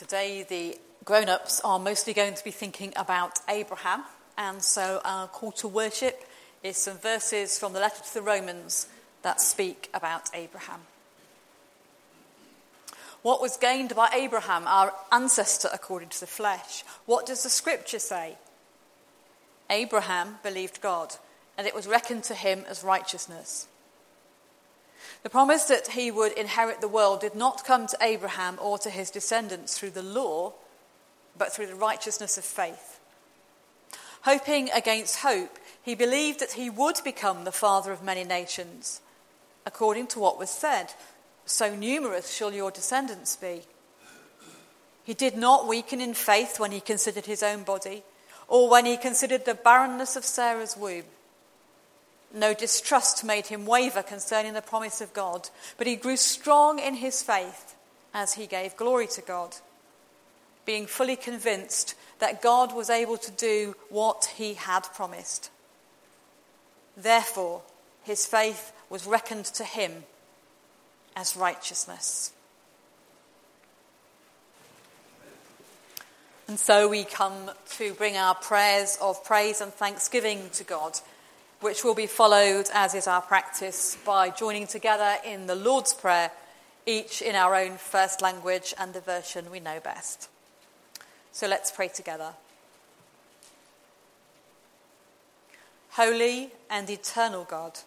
Today, the grown ups are mostly going to be thinking about Abraham, and so our call to worship is some verses from the letter to the Romans that speak about Abraham. What was gained by Abraham, our ancestor according to the flesh? What does the scripture say? Abraham believed God, and it was reckoned to him as righteousness. The promise that he would inherit the world did not come to Abraham or to his descendants through the law, but through the righteousness of faith. Hoping against hope, he believed that he would become the father of many nations, according to what was said So numerous shall your descendants be. He did not weaken in faith when he considered his own body, or when he considered the barrenness of Sarah's womb. No distrust made him waver concerning the promise of God, but he grew strong in his faith as he gave glory to God, being fully convinced that God was able to do what he had promised. Therefore, his faith was reckoned to him as righteousness. And so we come to bring our prayers of praise and thanksgiving to God which will be followed, as is our practice, by joining together in the Lord's Prayer, each in our own first language and the version we know best. So let's pray together. Holy and eternal God,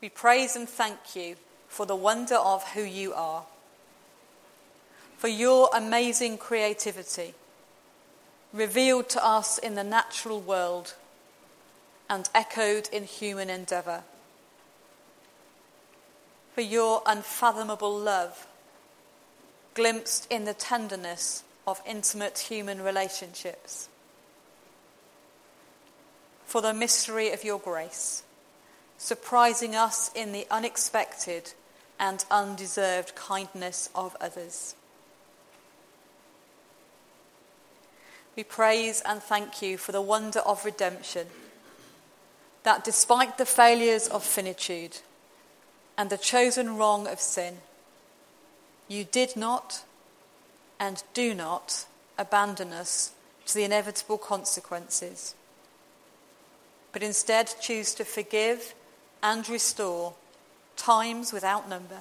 we praise and thank you for the wonder of who you are, for your amazing creativity revealed to us in the natural world and echoed in human endeavour. For your unfathomable love, glimpsed in the tenderness of intimate human relationships. For the mystery of your grace, surprising us in the unexpected and undeserved kindness of others. We praise and thank you for the wonder of redemption that despite the failures of finitude and the chosen wrong of sin, you did not and do not abandon us to the inevitable consequences, but instead choose to forgive and restore times without number.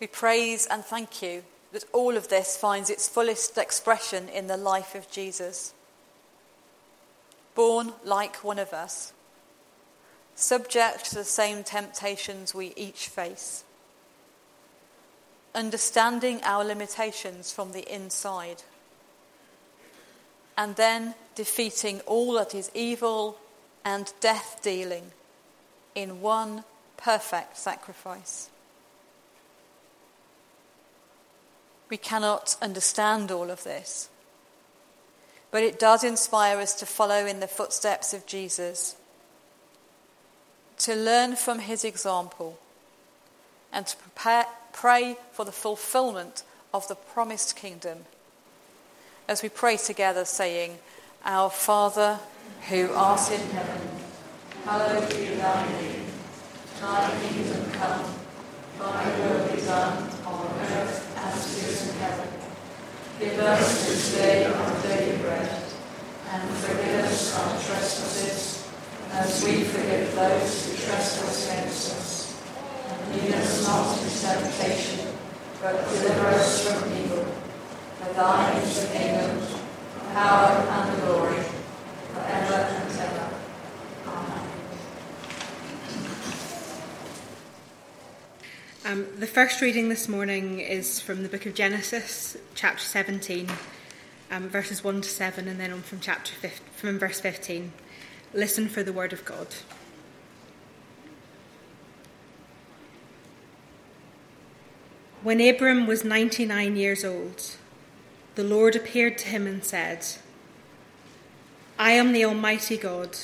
We praise and thank you that all of this finds its fullest expression in the life of Jesus born like one of us, subject to the same temptations we each face, understanding our limitations from the inside, and then defeating all that is evil and death dealing in one perfect sacrifice. We cannot understand all of this but it does inspire us to follow in the footsteps of Jesus, to learn from his example, and to prepare, pray for the fulfillment of the promised kingdom. As we pray together, saying, Our Father, who art in heaven, hallowed be thy name. Thy kingdom come, thy will be done on earth as it is in heaven. Give us this day our daily and forgive us our trespasses, as we forgive those who trespass against us. And lead us not into temptation, but deliver us from evil. For thine is the kingdom, power, and glory, forever and ever. Um, the first reading this morning is from the book of Genesis, chapter 17, um, verses 1 to 7, and then on from chapter 15, from verse 15. Listen for the word of God. When Abram was 99 years old, the Lord appeared to him and said, I am the Almighty God.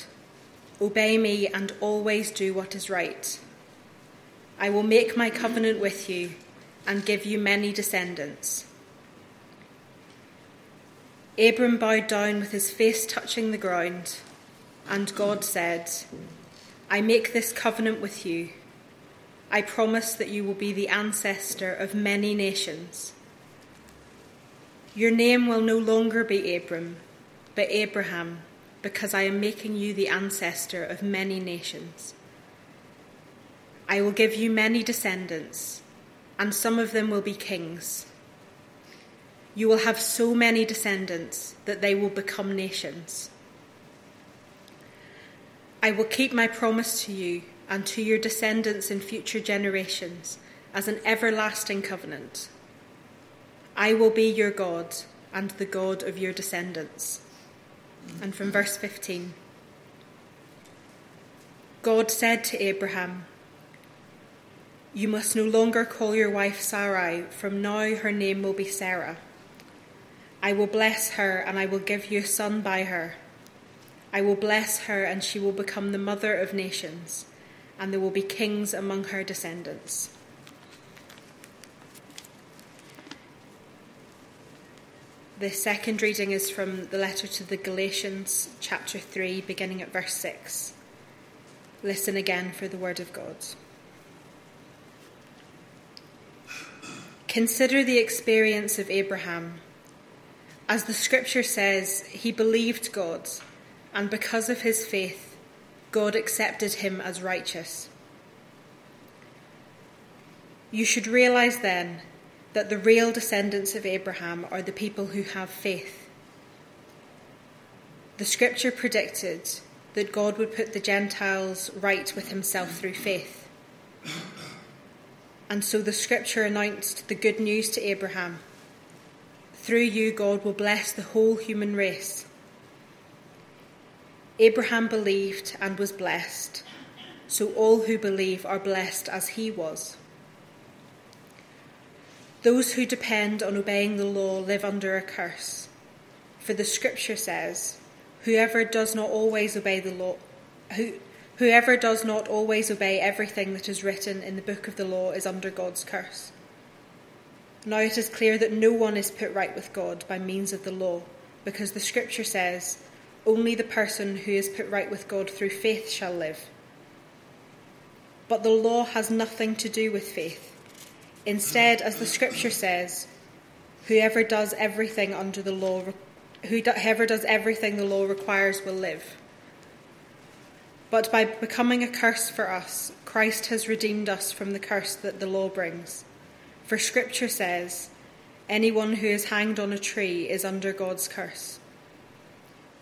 Obey me and always do what is right. I will make my covenant with you and give you many descendants. Abram bowed down with his face touching the ground, and God said, I make this covenant with you. I promise that you will be the ancestor of many nations. Your name will no longer be Abram, but Abraham, because I am making you the ancestor of many nations. I will give you many descendants, and some of them will be kings. You will have so many descendants that they will become nations. I will keep my promise to you and to your descendants in future generations as an everlasting covenant. I will be your God and the God of your descendants. And from verse 15 God said to Abraham, You must no longer call your wife Sarai, from now her name will be Sarah. I will bless her and I will give you a son by her. I will bless her and she will become the mother of nations and there will be kings among her descendants. The second reading is from the letter to the Galatians, chapter 3, beginning at verse 6. Listen again for the word of God. Consider the experience of Abraham. As the scripture says, he believed God, and because of his faith, God accepted him as righteous. You should realize then that the real descendants of Abraham are the people who have faith. The scripture predicted that God would put the Gentiles right with himself through faith. And so the scripture announced the good news to Abraham. Through you, God will bless the whole human race. Abraham believed and was blessed, so all who believe are blessed as he was. Those who depend on obeying the law live under a curse, for the scripture says, Whoever does not always obey the law, who, whoever does not always obey everything that is written in the book of the law is under God's curse. Now it is clear that no one is put right with God by means of the law, because the scripture says, only the person who is put right with God through faith shall live. But the law has nothing to do with faith. Instead, as the scripture says, whoever does everything under the law, whoever does everything the law requires will live. But by becoming a curse for us, Christ has redeemed us from the curse that the law brings. For scripture says, anyone who is hanged on a tree is under God's curse.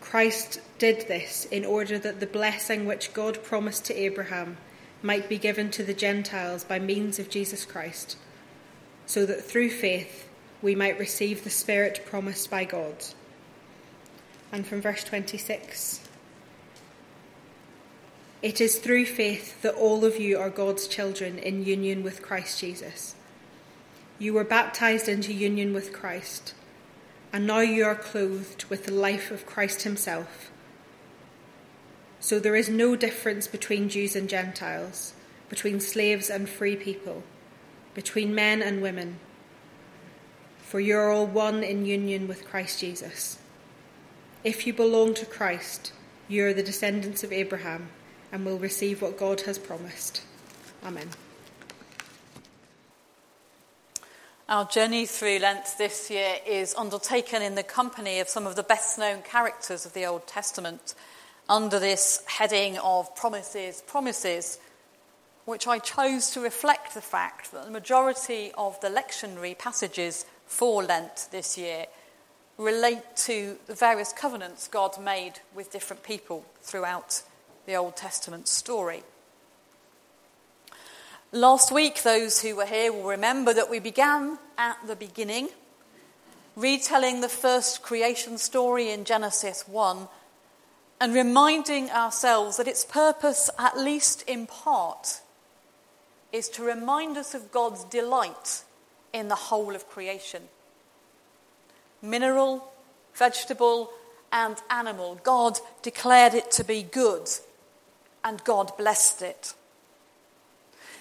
Christ did this in order that the blessing which God promised to Abraham might be given to the Gentiles by means of Jesus Christ, so that through faith we might receive the Spirit promised by God. And from verse 26 It is through faith that all of you are God's children in union with Christ Jesus. You were baptized into union with Christ and now you are clothed with the life of Christ Himself. So there is no difference between Jews and Gentiles, between slaves and free people, between men and women, for you are all one in union with Christ Jesus. If you belong to Christ, you are the descendants of Abraham and will receive what God has promised. Amen. Our journey through Lent this year is undertaken in the company of some of the best known characters of the Old Testament under this heading of Promises, Promises, which I chose to reflect the fact that the majority of the lectionary passages for Lent this year relate to the various covenants God made with different people throughout the Old Testament story. Last week, those who were here will remember that we began at the beginning, retelling the first creation story in Genesis 1, and reminding ourselves that its purpose, at least in part, is to remind us of God's delight in the whole of creation. Mineral, vegetable, and animal, God declared it to be good, and God blessed it.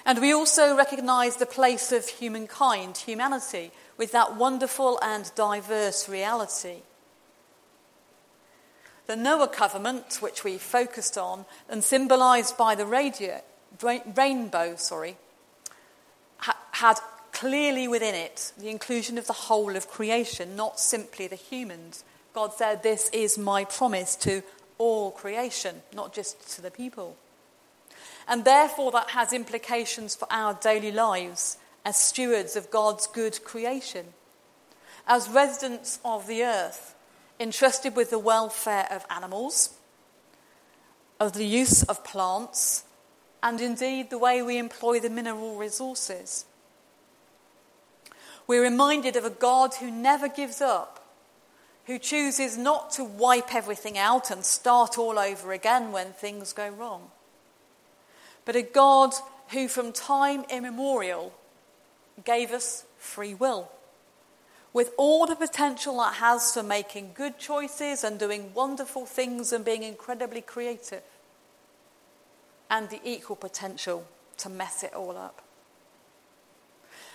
And we also recognize the place of humankind, humanity, with that wonderful and diverse reality. The Noah covenant, which we focused on and symbolized by the radio, rainbow, sorry, had clearly within it the inclusion of the whole of creation, not simply the humans. God said, This is my promise to all creation, not just to the people. And therefore, that has implications for our daily lives as stewards of God's good creation. As residents of the earth, entrusted with the welfare of animals, of the use of plants, and indeed the way we employ the mineral resources. We're reminded of a God who never gives up, who chooses not to wipe everything out and start all over again when things go wrong, but a God who from time immemorial gave us free will. With all the potential that has for making good choices and doing wonderful things and being incredibly creative, and the equal potential to mess it all up.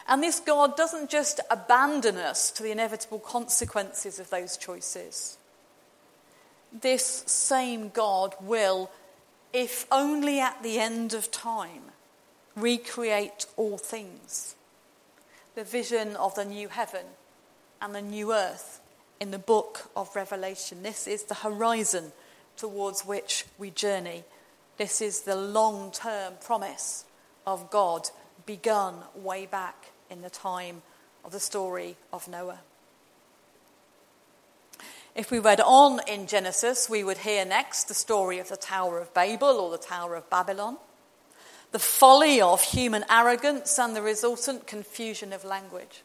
And this God doesn't just abandon us to the inevitable consequences of those choices. This same God will, if only at the end of time, recreate all things. The vision of the new heaven and the new earth in the book of Revelation. This is the horizon towards which we journey. This is the long term promise of God begun way back in the time of the story of Noah. If we read on in Genesis, we would hear next the story of the Tower of Babel or the Tower of Babylon, the folly of human arrogance and the resultant confusion of language.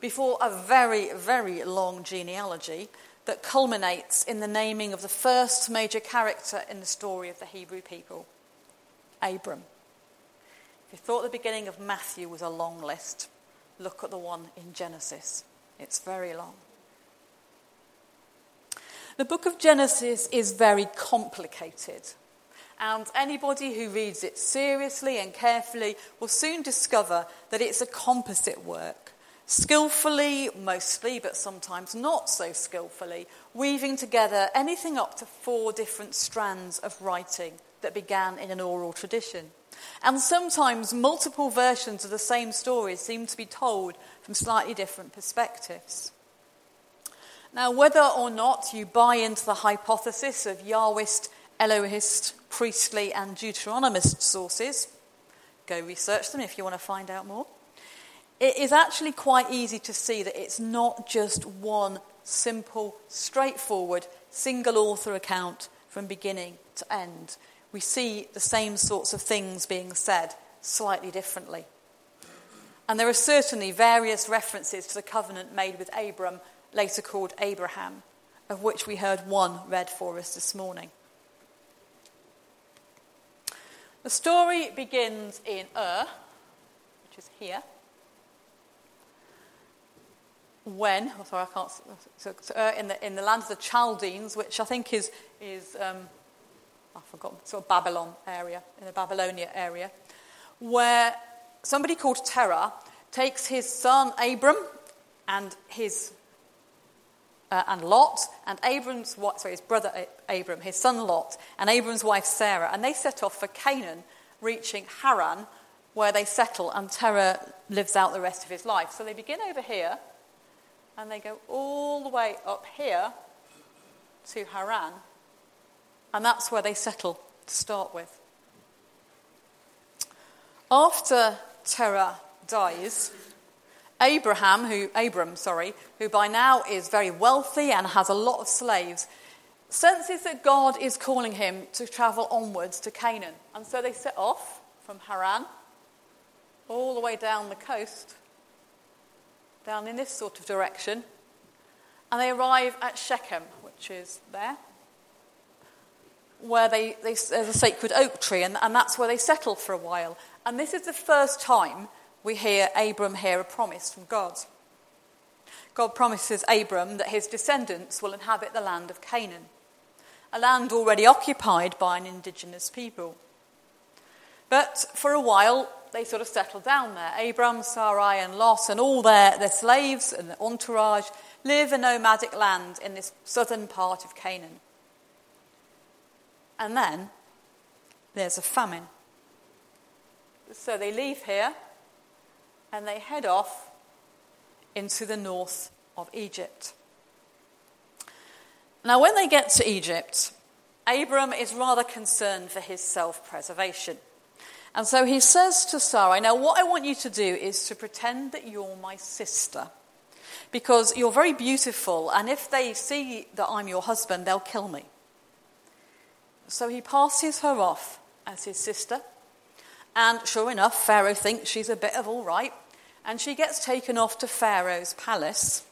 Before a very, very long genealogy that culminates in the naming of the first major character in the story of the Hebrew people, Abram. If you thought the beginning of Matthew was a long list, look at the one in Genesis. It's very long. The book of Genesis is very complicated. And anybody who reads it seriously and carefully will soon discover that it's a composite work, skillfully, mostly, but sometimes not so skillfully, weaving together anything up to four different strands of writing that began in an oral tradition. And sometimes multiple versions of the same story seem to be told from slightly different perspectives. Now, whether or not you buy into the hypothesis of Yahwist, Elohist, priestly, and Deuteronomist sources, go research them if you want to find out more. It is actually quite easy to see that it's not just one simple, straightforward, single author account from beginning to end we see the same sorts of things being said slightly differently. And there are certainly various references to the covenant made with Abram, later called Abraham, of which we heard one read for us this morning. The story begins in Ur, which is here. When, oh, sorry, I can't. So, so Ur in the in the land of the Chaldeans, which I think is is um, I forgot, sort of Babylon area, in the Babylonia area, where somebody called Terah takes his son Abram and his uh, and Lot and Abram's sorry his brother Abram, his son Lot, and Abram's wife Sarah, and they set off for Canaan, reaching Haran, where they settle, and Terah lives out the rest of his life. So they begin over here, and they go all the way up here to Haran, and that's where they settle to start with. After Terah dies, Abraham, who Abram, sorry, who by now is very wealthy and has a lot of slaves, senses that God is calling him to travel onwards to Canaan. And so they set off from Haran all the way down the coast, down in this sort of direction, and they arrive at Shechem, which is there where they, they, there's a sacred oak tree, and, and that's where they settle for a while. And this is the first time we hear Abram hear a promise from God. God promises Abram that his descendants will inhabit the land of Canaan, a land already occupied by an indigenous people. But for a while, they sort of settle down there. Abram, Sarai, and Lot, and all their, their slaves and their entourage live in a nomadic land in this southern part of Canaan. And then there's a famine. So they leave here and they head off into the north of Egypt. Now, when they get to Egypt, Abram is rather concerned for his self preservation. And so he says to Sarai, Now, what I want you to do is to pretend that you're my sister. Because you're very beautiful, and if they see that I'm your husband, they'll kill me. So he passes her off as his sister. And sure enough, Pharaoh thinks she's a bit of all right. And she gets taken off to Pharaoh's palace.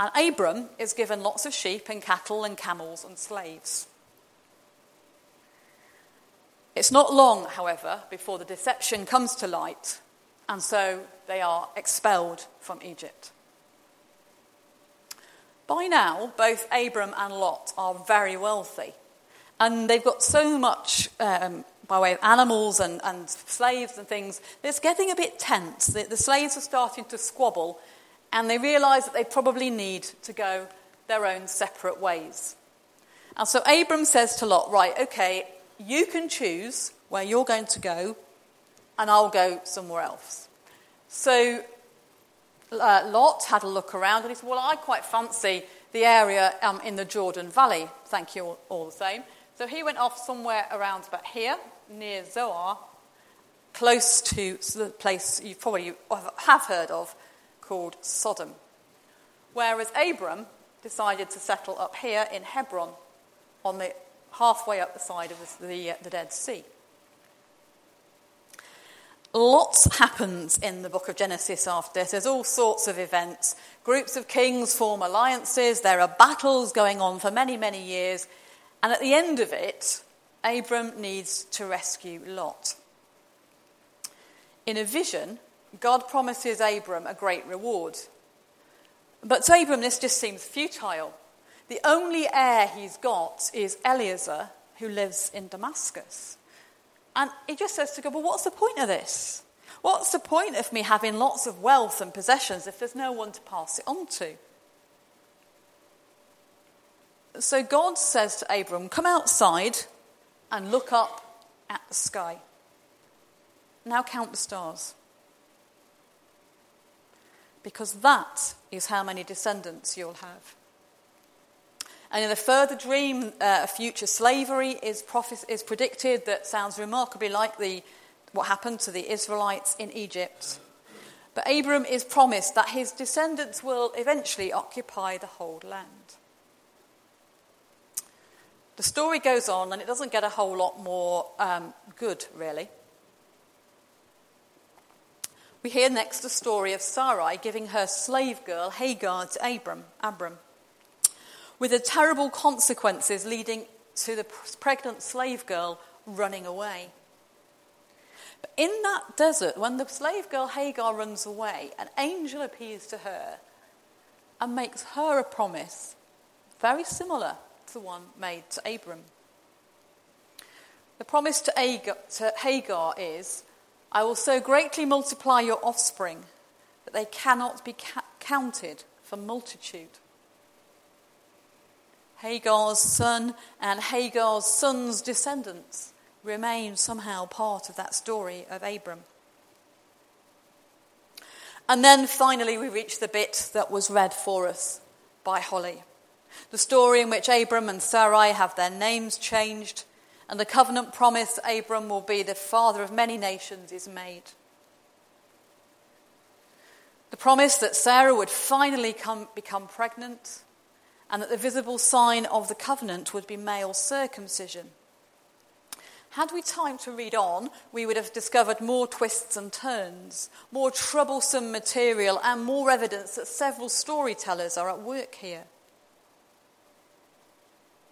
And Abram is given lots of sheep and cattle and camels and slaves. It's not long, however, before the deception comes to light, and so they are expelled from Egypt. By now, both Abram and Lot are very wealthy, and they've got so much um, by way of animals and, and, slaves and things, it's getting a bit tense. The, the slaves are starting to squabble, and they realize that they probably need to go their own separate ways. And so Abram says to Lot, Right, okay, you can choose where you're going to go, and I'll go somewhere else. So uh, Lot had a look around and he said, Well, I quite fancy the area um, in the Jordan Valley. Thank you all, all, the same. So he went off somewhere around about here, near Zoar, close to the place you probably have heard of called Sodom. Whereas Abram decided to settle up here in Hebron on the halfway up the side of the, the, uh, the Dead Sea. Lots happens in the book of Genesis after this. There's all sorts of events. Groups of kings form alliances. There are battles going on for many, many years. And at the end of it, Abram needs to rescue Lot. In a vision, God promises Abram a great reward. But to Abram, this just seems futile. The only heir he's got is Eliezer, who lives in Damascus. And he just says to God, Well, what's the point of this? What's the point of me having lots of wealth and possessions if there's no one to pass it on to? So God says to Abram, Come outside and look up at the sky. Now count the stars. Because that is how many descendants you'll have. And in a further dream, uh, future slavery is, prophes- is predicted that sounds remarkably like the, what happened to the Israelites in Egypt. But Abram is promised that his descendants will eventually occupy the whole land. The story goes on, and it doesn't get a whole lot more um, good, really. We hear next the story of Sarai giving her slave girl Hagar to Abram. Abram with the terrible consequences leading to the pregnant slave girl running away. But in that desert, when the slave girl Hagar runs away, an angel appears to her and makes her a promise very similar the one made to Abram. The promise to Hagar is I will so greatly multiply your offspring that they cannot be ca- counted for multitude. Hagar's son and Hagar's son's descendants remain somehow part of that story of Abram. And then finally, we reach the bit that was read for us by Holly. The story in which Abram and Sarai have their names changed, and the covenant promise Abram will be the father of many nations is made. The promise that Sarah would finally come, become pregnant and that the visible sign of the covenant would be male circumcision. Had we time to read on, we would have discovered more twists and turns, more troublesome material, and more evidence that several storytellers are at work here.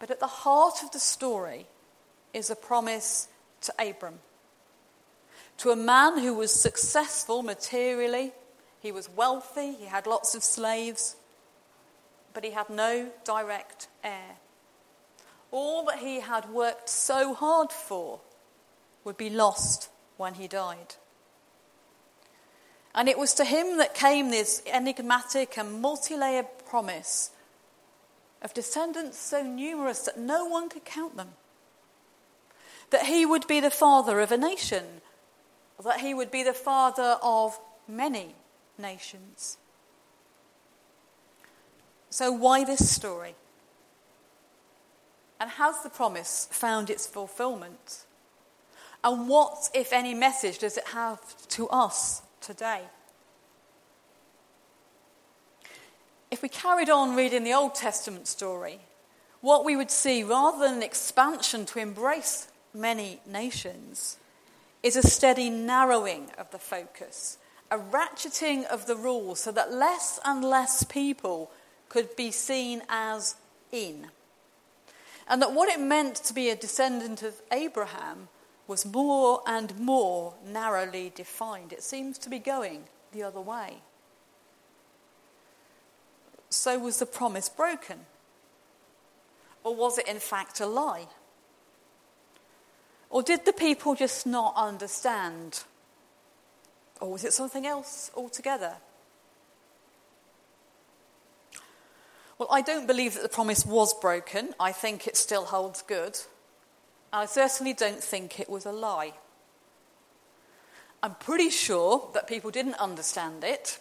But at the heart of the story is a promise to Abram, to a man who was successful materially, he was wealthy, he had lots of slaves, but he had no direct heir. All that he had worked so hard for would be lost when he died. And it was to him that came this enigmatic and multi layered promise of descendants so numerous that no one could count them. That he would be the father of a nation, that he would be the father of many nations. So, why this story? And has the promise found its fulfillment? And what, if any, message does it have to us today? If we carried on reading the Old Testament story, what we would see, rather than an expansion to embrace many nations, is a steady narrowing of the focus, a ratcheting of the rules so that less and less people could be seen as in. And that what it meant to be a descendant of Abraham was more and more narrowly defined. It seems to be going the other way. So was the promise broken? Or was it in fact a lie? Or did the people just not understand? Or was it something else altogether? Well, I don't believe that the promise was broken. I think it still holds good. I certainly don't think it was a lie. I'm pretty sure that people didn't understand it,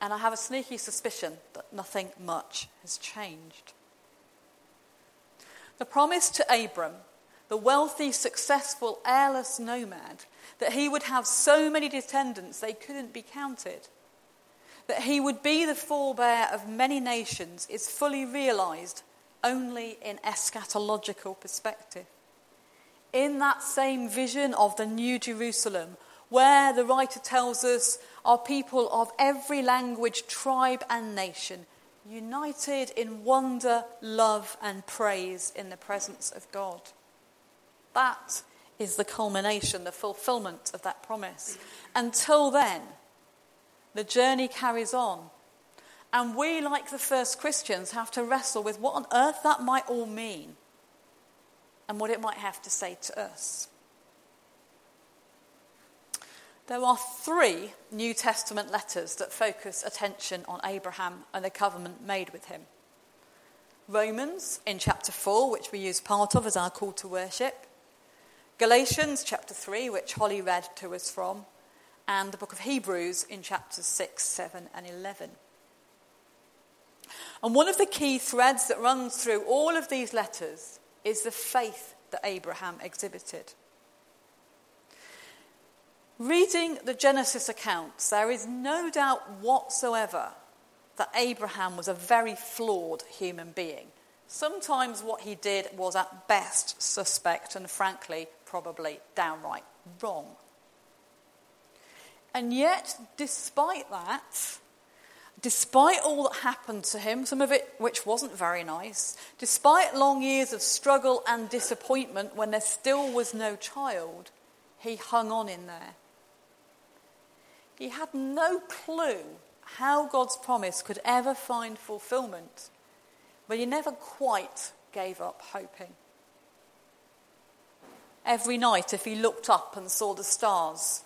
and I have a sneaky suspicion that nothing much has changed. The promise to Abram the wealthy, successful, heirless nomad, that he would have so many descendants they couldn't be counted, that he would be the forebear of many nations, is fully realized only in eschatological perspective. In that same vision of the New Jerusalem, where the writer tells us are people of every language, tribe, and nation, united in wonder, love, and praise in the presence of God. That is the culmination, the fulfillment of that promise. Until then, the journey carries on. And we, like the first Christians, have to wrestle with what on earth that might all mean and what it might have to say to us. There are three New Testament letters that focus attention on Abraham and the covenant made with him Romans in chapter 4, which we use part of as our call to worship, Galatians chapter 3, which Holly read to us from, and the book of Hebrews in chapters 6, 7, and 11. And one of the key threads that runs through all of these letters is the faith that Abraham exhibited. Reading the Genesis accounts, there is no doubt whatsoever that Abraham was a very flawed human being. Sometimes what he did was at best suspect and frankly probably downright wrong. And yet, despite that, despite all that happened to him, some of it which wasn't very nice, despite long years of struggle and disappointment when there still was no child, he hung on in there. He had no clue how God's promise could ever find fulfillment, but he never quite gave up hoping. Every night, if he looked up and saw the stars,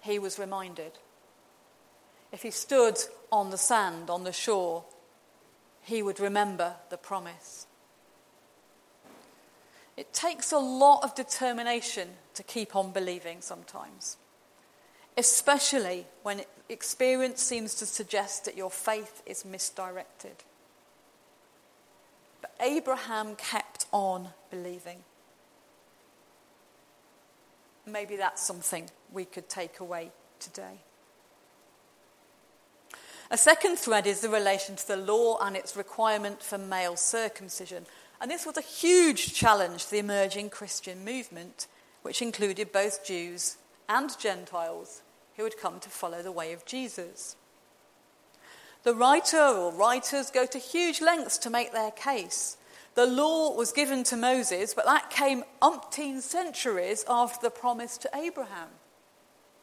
he was reminded. If he stood on the sand on the shore, he would remember the promise. It takes a lot of determination to keep on believing sometimes, especially when experience seems to suggest that your faith is misdirected. But Abraham kept on believing. Maybe that's something we could take away today. A second thread is the relation to the law and its requirement for male circumcision. And this was a huge challenge to the emerging Christian movement, which included both Jews and Gentiles who had come to follow the way of Jesus. The writer or writers go to huge lengths to make their case the law was given to Moses, but that came umpteen centuries after the promise to Abraham.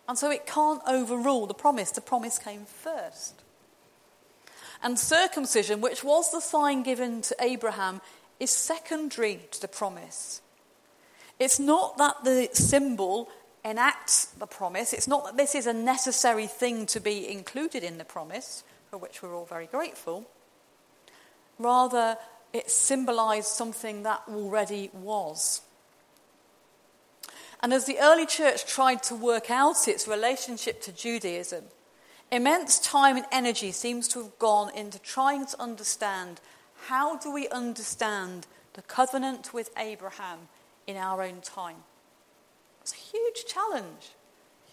And so it can't overrule the promise. The promise came first. And circumcision, which was the sign given to Abraham, is secondary to the promise. It's not that the symbol enacts the promise, it's not that this is a necessary thing to be included in the promise, for which we're all very grateful. Rather, it symbolized something that already was. And as the early church tried to work out its relationship to Judaism, Immense time and energy seems to have gone into trying to understand how do we understand the covenant with Abraham in our own time. It's a huge challenge.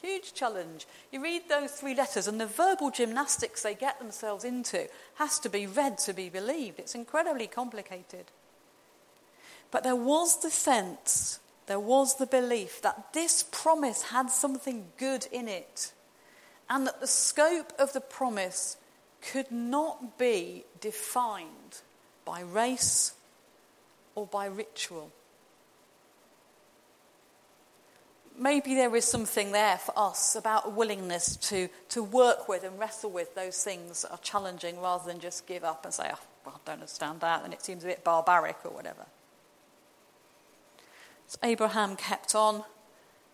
Huge challenge. You read those three letters, and the verbal gymnastics they get themselves into has to be read to be believed. It's incredibly complicated. But there was the sense, there was the belief that this promise had something good in it, and that the scope of the promise could not be defined by race or by ritual maybe there is something there for us about a willingness to, to work with and wrestle with those things that are challenging rather than just give up and say, oh, well, I don't understand that, and it seems a bit barbaric or whatever. So Abraham kept on,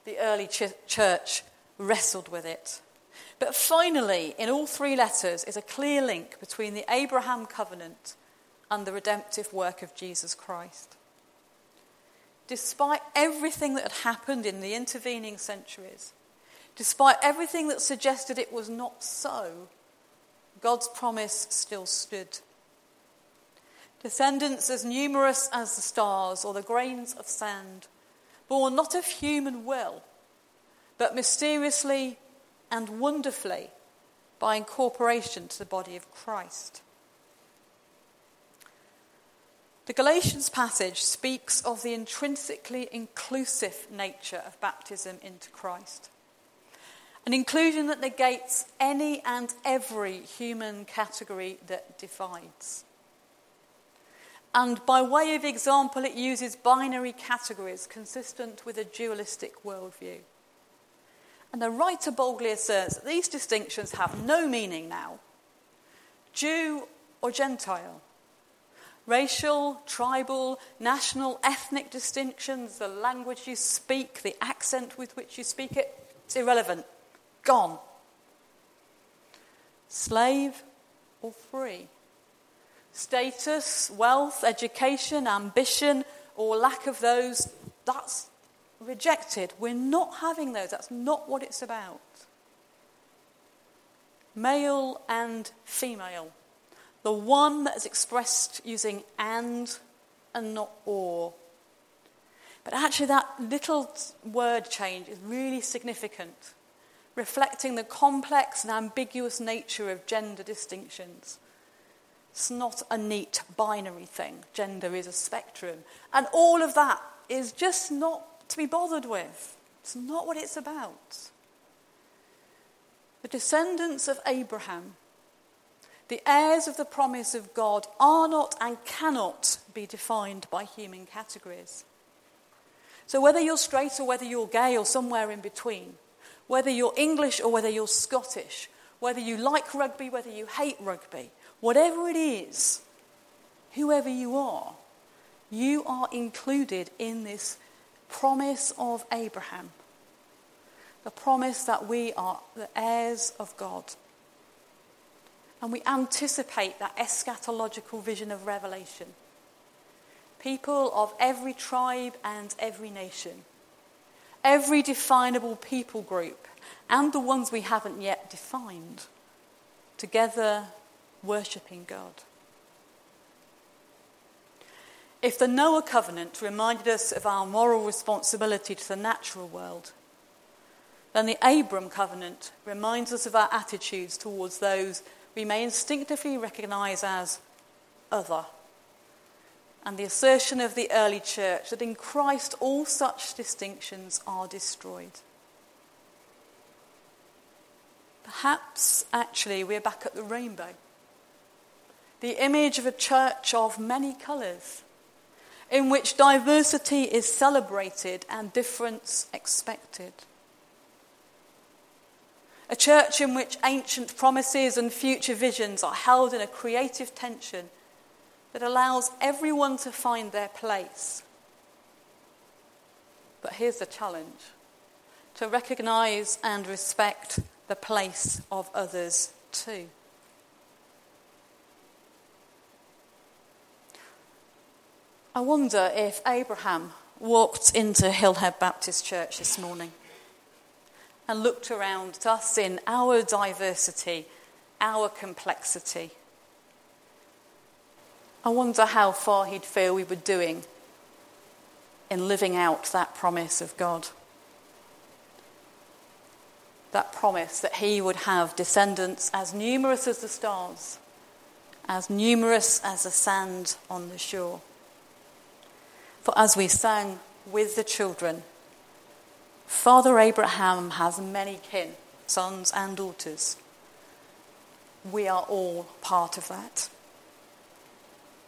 the early ch- church wrestled with it. But finally, in all three letters, is a clear link between the Abraham covenant and the redemptive work of Jesus Christ despite everything that had happened in the intervening centuries, despite everything that suggested it was not so, God's promise still stood. Descendants as numerous as the stars or the grains of sand, born not of human will, but mysteriously and wonderfully by incorporation to the body of Christ. The Galatians passage speaks of the intrinsically inclusive nature of baptism into Christ, an inclusion that negates any and every human category that divides. And by way of example, it uses binary categories consistent with a dualistic worldview. And the writer boldly asserts that these distinctions have no meaning now Jew or Gentile, racial, tribal, national, ethnic distinctions, the language you speak, the accent with which you speak it, it's irrelevant. Gone. Slave or free. Status, wealth, education, ambition, or lack of those, that's rejected. We're not having those. That's not what it's about. Male and female the one that is expressed using and and not or. But actually, that little word change is really significant, reflecting the complex and ambiguous nature of gender distinctions. It's not a neat binary thing. Gender is a spectrum. And all of that is just not to be bothered with. It's not what it's about. The descendants of Abraham the heirs of the promise of God are not and cannot be defined by human categories. So, whether you're straight or whether you're gay or somewhere in between, whether you're English or whether you're Scottish, whether you like rugby, whether you hate rugby, whatever it is, whoever you are, you are included in this promise of Abraham. The promise that we are the heirs of God and we anticipate that eschatological vision of Revelation. People of every tribe and every nation, every definable people group, and the ones we haven't yet defined, together worshipping God. If the Noah covenant reminded us of our moral responsibility to the natural world, then the Abram covenant reminds us of our attitudes towards those we may instinctively recognize as other. And the assertion of the early church that in Christ all such distinctions are destroyed. Perhaps actually we're back at the rainbow, the image of a church of many colours, in which diversity is celebrated and difference expected. A church in which ancient promises and future visions are held in a creative tension that allows everyone to find their place. But here's the challenge to recognize and respect the place of others too. I wonder if Abraham walked into Hillhead Baptist Church this morning and looked around at us in our diversity, our complexity. I wonder how far he'd feel we were doing in living out that promise of God. That promise that he would have descendants as numerous as the stars, as numerous as the sand on the shore. For as we sang with the children, Father Abraham has many kin, sons and daughters. We are all part of that.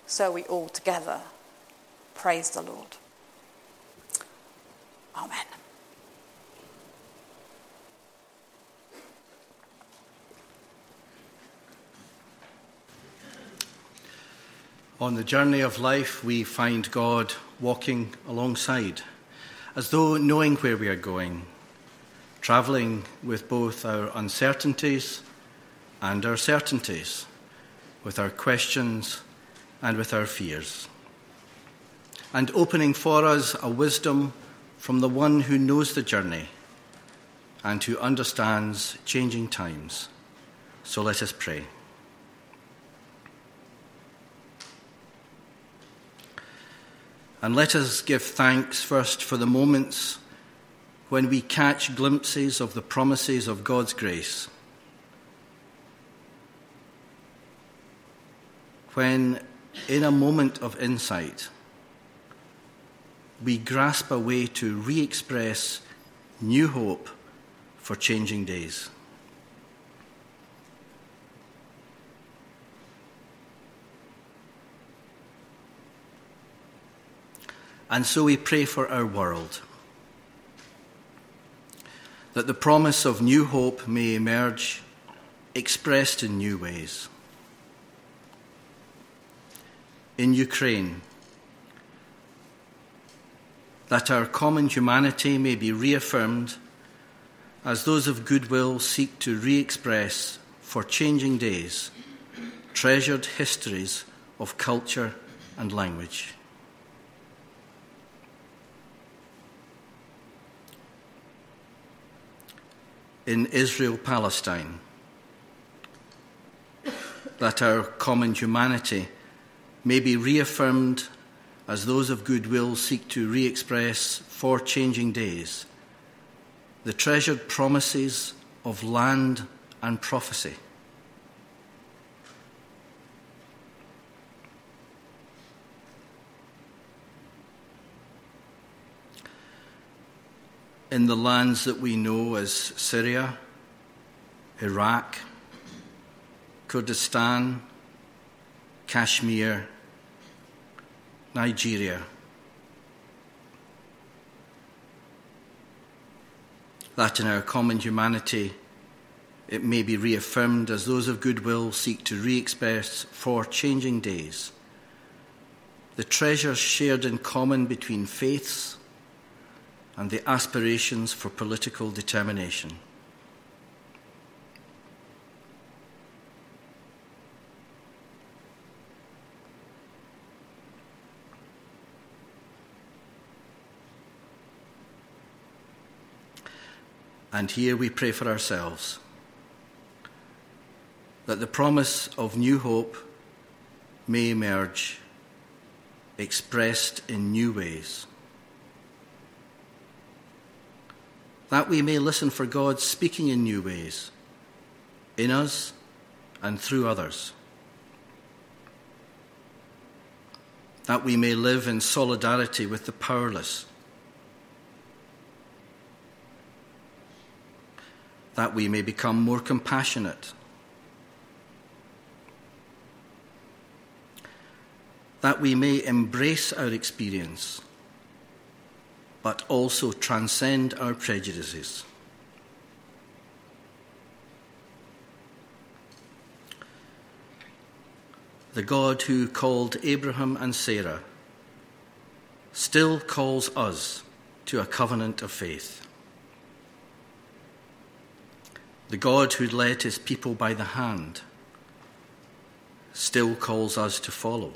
So we all together praise the Lord. Amen. On the journey of life, we find God walking alongside as though knowing where we are going, travelling with both our uncertainties and our certainties, with our questions and with our fears, and opening for us a wisdom from the one who knows the journey and who understands changing times. So let us pray. And let us give thanks first for the moments when we catch glimpses of the promises of God's grace. When, in a moment of insight, we grasp a way to re express new hope for changing days. And so we pray for our world. That the promise of new hope may emerge, expressed in new ways. In Ukraine, that our common humanity may be reaffirmed as those of goodwill seek to re express for changing days treasured histories of culture and language. In Israel Palestine, that our common humanity may be reaffirmed as those of goodwill seek to re express for changing days the treasured promises of land and prophecy. In the lands that we know as Syria, Iraq, Kurdistan, Kashmir, Nigeria. That in our common humanity it may be reaffirmed as those of goodwill seek to re express for changing days the treasures shared in common between faiths and the aspirations for political determination. And here we pray for ourselves that the promise of new hope may emerge, expressed in new ways. That we may listen for God speaking in new ways, in us and through others. That we may live in solidarity with the powerless. That we may become more compassionate. That we may embrace our experience but also transcend our prejudices. The God who called Abraham and Sarah still calls us to a covenant of faith. The God who led his people by the hand still calls us to follow.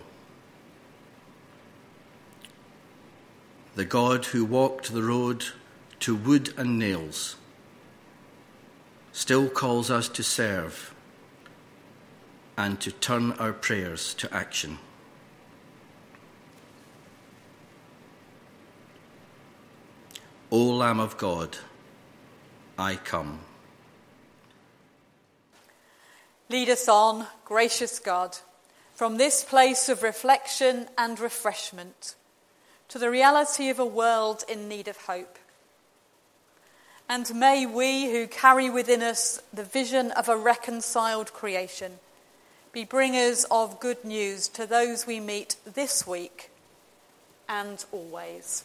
The God who walked the road to wood and nails, still calls us to serve and to turn our prayers to action. O Lamb of God, I come. Lead us on, gracious God, from this place of reflection and refreshment to the reality of a world in need of hope. And may we, who carry within us the vision of a reconciled creation, be bringers of good news to those we meet this week and always.